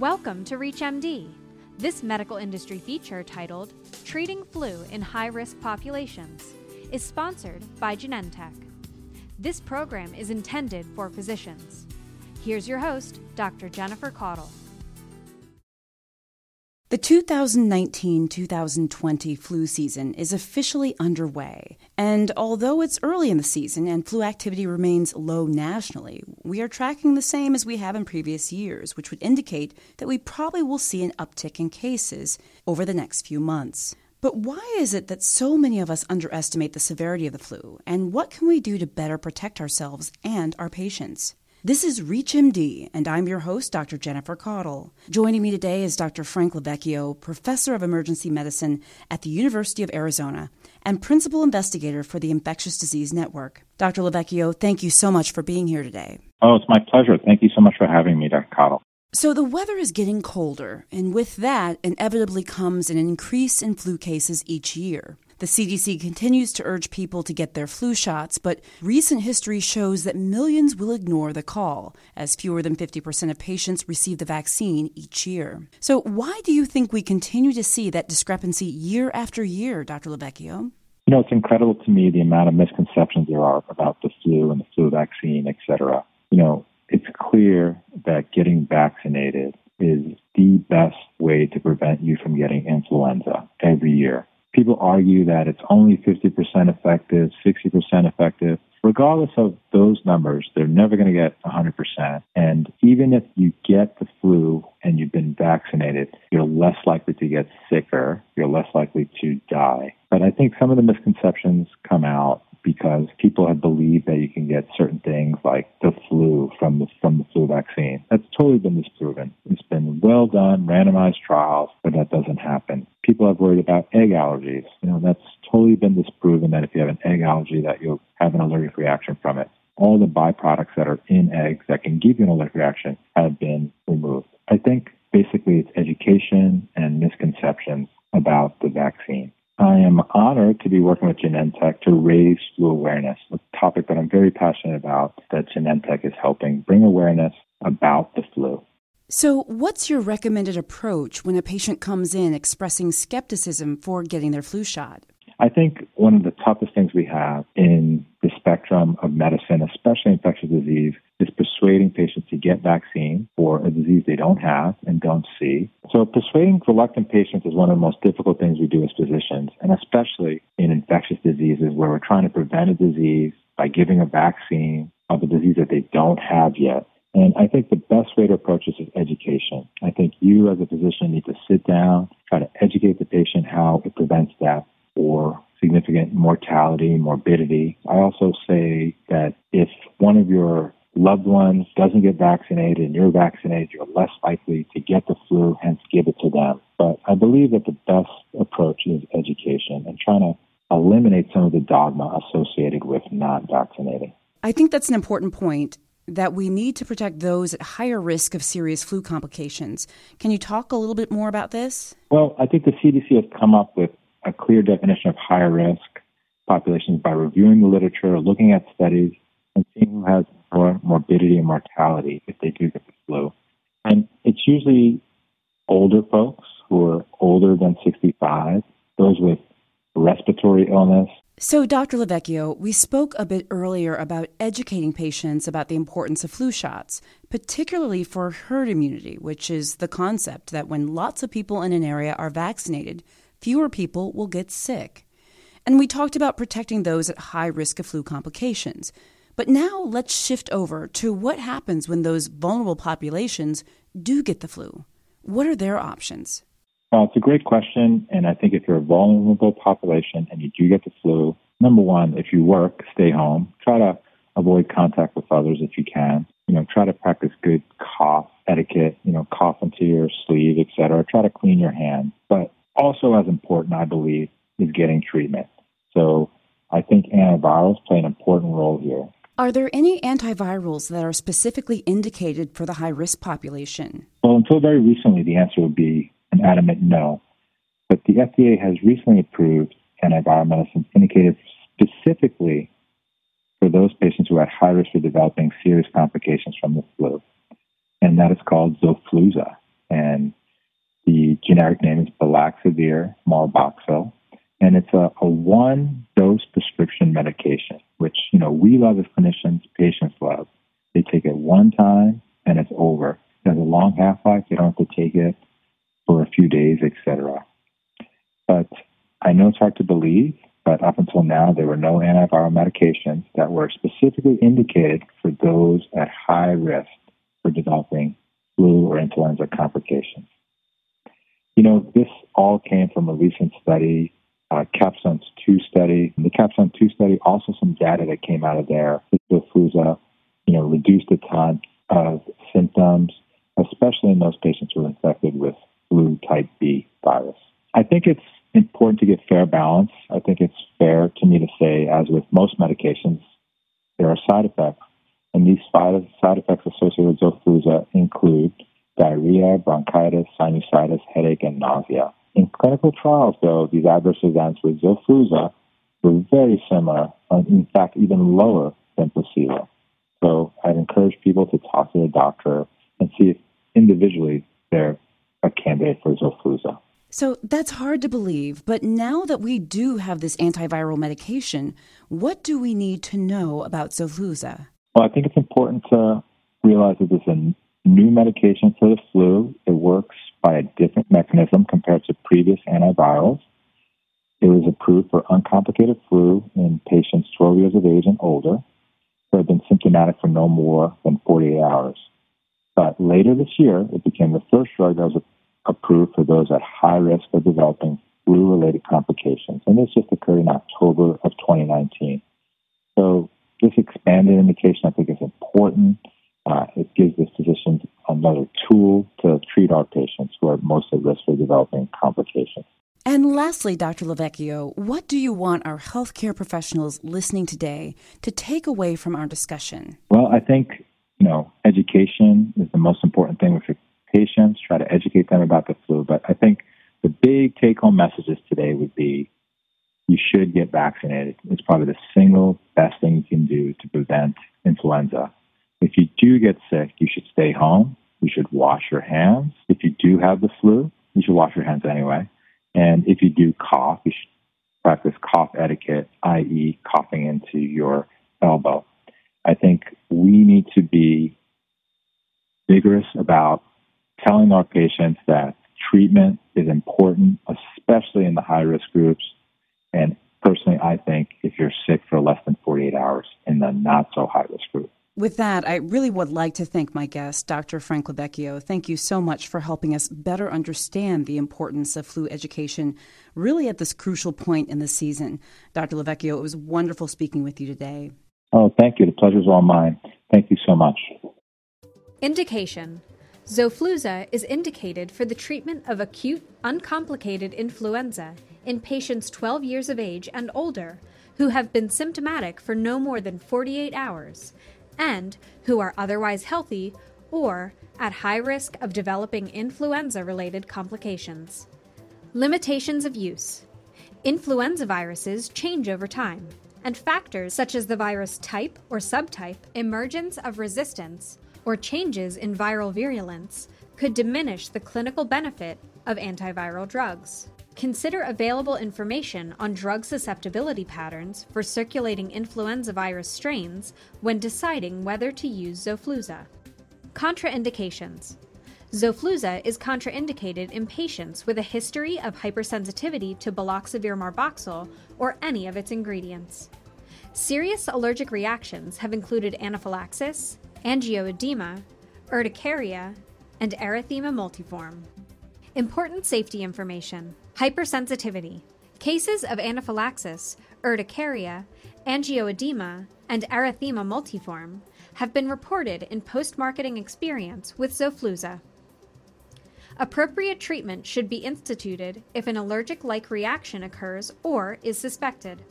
Welcome to ReachMD. This medical industry feature titled Treating Flu in High Risk Populations is sponsored by Genentech. This program is intended for physicians. Here's your host, Dr. Jennifer Caudle. The 2019 2020 flu season is officially underway, and although it's early in the season and flu activity remains low nationally, we are tracking the same as we have in previous years, which would indicate that we probably will see an uptick in cases over the next few months. But why is it that so many of us underestimate the severity of the flu, and what can we do to better protect ourselves and our patients? This is ReachMD, and I'm your host, Dr. Jennifer Caudle. Joining me today is Dr. Frank LoVecchio, Professor of Emergency Medicine at the University of Arizona and Principal Investigator for the Infectious Disease Network. Dr. LoVecchio, thank you so much for being here today. Oh, it's my pleasure. Thank you so much for having me, Dr. Caudle. So, the weather is getting colder, and with that, inevitably comes an increase in flu cases each year. The CDC continues to urge people to get their flu shots, but recent history shows that millions will ignore the call, as fewer than 50% of patients receive the vaccine each year. So, why do you think we continue to see that discrepancy year after year, Dr. LoVecchio? You know, it's incredible to me the amount of misconceptions there are about the flu and the flu vaccine, et cetera. You know, it's clear that getting vaccinated is the best way to prevent you from getting influenza every year. People argue that it's only 50% effective, 60% effective. Regardless of those numbers, they're never going to get 100%. And even if you get the flu and you've been vaccinated, you're less likely to get sicker, you're less likely to die. But I think some of the misconceptions come out because people have believed that you can get certain things like the flu from the from the flu vaccine. That's totally been disproven. It's been well done, randomized trials, but that doesn't happen. People have worried about egg allergies. You know, that's totally been disproven that if you have an egg allergy that you'll have an allergic reaction from it. All the byproducts that are in eggs that can give you an allergic reaction have been removed. I think basically it's education and misconceptions about the vaccine. I am honored to be working with Genentech to raise flu awareness, a topic that I'm very passionate about that Genentech is helping bring awareness about the flu. So, what's your recommended approach when a patient comes in expressing skepticism for getting their flu shot? I think one of the toughest things we have in the spectrum of medicine, especially infectious disease, is persuading patients to get vaccine for a disease they don't have and don't see. So persuading reluctant patients is one of the most difficult things we do as physicians, and especially in infectious diseases where we're trying to prevent a disease by giving a vaccine of a disease that they don't have yet. And I think the best way to approach this is education. I think you as a physician need to sit down, try to educate the patient how it prevents death or significant mortality, morbidity. I also say that if one of your loved ones doesn't get vaccinated and you're vaccinated, you're less likely to get the flu, hence give it to them. But I believe that the best approach is education and trying to eliminate some of the dogma associated with not vaccinating. I think that's an important point that we need to protect those at higher risk of serious flu complications. Can you talk a little bit more about this? Well, I think the CDC has come up with a clear definition of higher risk populations by reviewing the literature, looking at studies, and seeing who has more morbidity and mortality if they do get the flu. And it's usually older folks who are older than 65, those with respiratory illness. So, Dr. LoVecchio, we spoke a bit earlier about educating patients about the importance of flu shots, particularly for herd immunity, which is the concept that when lots of people in an area are vaccinated, fewer people will get sick. And we talked about protecting those at high risk of flu complications. But now let's shift over to what happens when those vulnerable populations do get the flu. What are their options? Well, it's a great question. And I think if you're a vulnerable population and you do get the flu, number one, if you work, stay home. Try to avoid contact with others if you can. You know, try to practice good cough etiquette, you know, cough into your sleeve, etc. Try to clean your hands. But also as important, I believe, is getting treatment. So I think antivirals play an important role here. Are there any antivirals that are specifically indicated for the high risk population? Well, until very recently, the answer would be an adamant no. But the FDA has recently approved antiviral medicines indicated specifically for those patients who are at high risk of developing serious complications from the flu. And that is called Xofluza. And the generic name is remdesivir, marboxil, and it's a, a one dose prescription medication, which, you know, we love as clinicians, patients love. They take it one time and it's over. It has a long half life. They don't have to take it for a few days, etc. But I know it's hard to believe, but up until now, there were no antiviral medications that were specifically indicated for those at high risk for developing flu or influenza complications. You know, this all came from a recent study, uh, Capstone 2 study. The Capstone 2 study, also some data that came out of there with flu, you know, reduced the time of symptoms, especially in those patients who were infected with flu type B virus. I think it's important to get fair balance. I think it's fair to me to say, as with most medications, there are side effects. And these side effects associated with Xofluza include diarrhea, bronchitis, sinusitis, headache, and nausea. In clinical trials, though, these adverse events with Xofluza were very similar, in fact, even lower than placebo. So I'd encourage people to talk to their doctor and see if individually they're candidate for Xofluza. So that's hard to believe, but now that we do have this antiviral medication, what do we need to know about Xofluza? Well, I think it's important to realize that this is a new medication for the flu. It works by a different mechanism compared to previous antivirals. It was approved for uncomplicated flu in patients 12 years of age and older who have been symptomatic for no more than 48 hours. But later this year, it became the first drug that was approved for those at high risk of developing flu related complications. And this just occurred in October of 2019. So, this expanded indication, I think, is important. Uh, it gives the physicians another tool to treat our patients who are most at risk for developing complications. And lastly, Dr. LoVecchio, what do you want our healthcare professionals listening today to take away from our discussion? Well, I think, you know, education is the most important thing with patients, try to educate them about the flu. But I think the big take home messages today would be you should get vaccinated. It's probably the single best thing you can do to prevent influenza. If you do get sick, you should stay home. You should wash your hands. If you do have the flu, you should wash your hands anyway. And if you do cough, you should practice cough etiquette, i.e., coughing into your elbow. I think we need to be vigorous about telling our patients that treatment is important, especially in the high risk groups. And personally, I think if you're sick for less than 48 hours in the not so high risk group. With that, I really would like to thank my guest, Dr. Frank LoVecchio. Thank you so much for helping us better understand the importance of flu education, really at this crucial point in the season. Dr. LoVecchio, it was wonderful speaking with you today. Oh, thank you. The pleasure's all mine. Thank you so much. Indication Xofluza is indicated for the treatment of acute, uncomplicated influenza in patients 12 years of age and older who have been symptomatic for no more than 48 hours and who are otherwise healthy or at high risk of developing influenza related complications. Limitations of use Influenza viruses change over time, and factors such as the virus type or subtype, emergence of resistance, or changes in viral virulence could diminish the clinical benefit of antiviral drugs. Consider available information on drug susceptibility patterns for circulating influenza virus strains when deciding whether to use Xofluza. Contraindications Xofluza is contraindicated in patients with a history of hypersensitivity to baloxavir marboxil or any of its ingredients. Serious allergic reactions have included anaphylaxis, angioedema, urticaria, and erythema multiforme. Important safety information hypersensitivity. Cases of anaphylaxis, urticaria, angioedema, and erythema multiforme have been reported in post marketing experience with Xofluza. Appropriate treatment should be instituted if an allergic like reaction occurs or is suspected.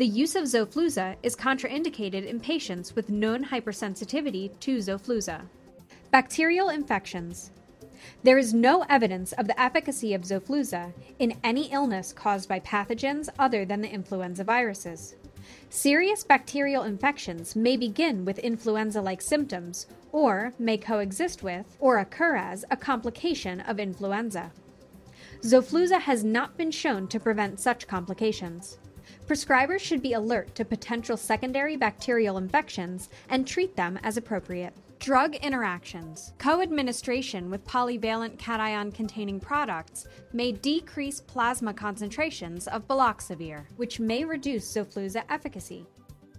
The use of Xofluza is contraindicated in patients with known hypersensitivity to Xofluza. Bacterial infections. There is no evidence of the efficacy of Xofluza in any illness caused by pathogens other than the influenza viruses. Serious bacterial infections may begin with influenza like symptoms or may coexist with or occur as a complication of influenza. Xofluza has not been shown to prevent such complications. Prescribers should be alert to potential secondary bacterial infections and treat them as appropriate. Drug interactions. Co administration with polyvalent cation containing products may decrease plasma concentrations of baloxavir, which may reduce Xofluza efficacy.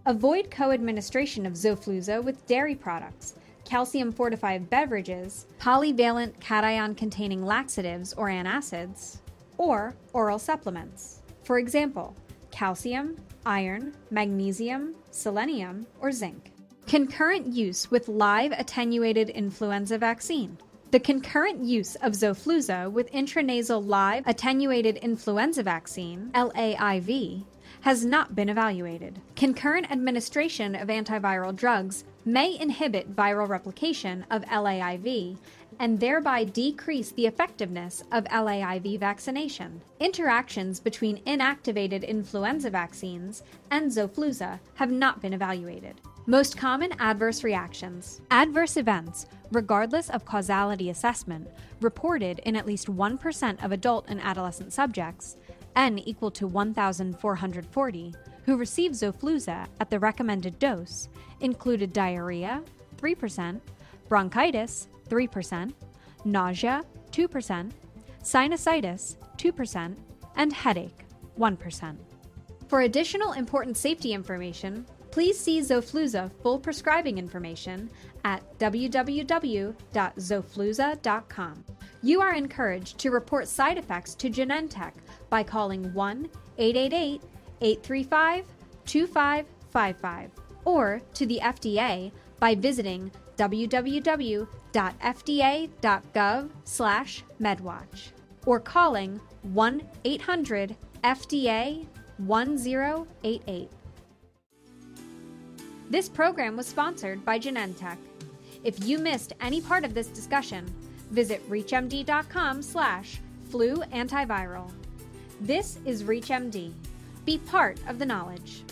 Avoid co administration of Xofluza with dairy products, calcium fortified beverages, polyvalent cation containing laxatives or antacids, or oral supplements. For example, calcium, iron, magnesium, selenium, or zinc. Concurrent use with live attenuated influenza vaccine. The concurrent use of Xofluza with intranasal live attenuated influenza vaccine, LAIV, has not been evaluated. Concurrent administration of antiviral drugs may inhibit viral replication of LAIV and thereby decrease the effectiveness of LAIV vaccination. Interactions between inactivated influenza vaccines and Xofluza have not been evaluated. Most common adverse reactions. Adverse events, regardless of causality assessment, reported in at least 1% of adult and adolescent subjects, n equal to 1,440, who received Xofluza at the recommended dose, included diarrhea, 3%, bronchitis, 3%, nausea, 2%, sinusitis, 2%, and headache, 1%. For additional important safety information, please see Xofluza full prescribing information at www.xofluza.com. You are encouraged to report side effects to Genentech by calling 1 888 835 2555 or to the FDA by visiting www.fda.gov/medwatch or calling 1-800-FDA-1088. This program was sponsored by Genentech. If you missed any part of this discussion, visit reachmd.com/flu antiviral. This is ReachMD. Be part of the knowledge.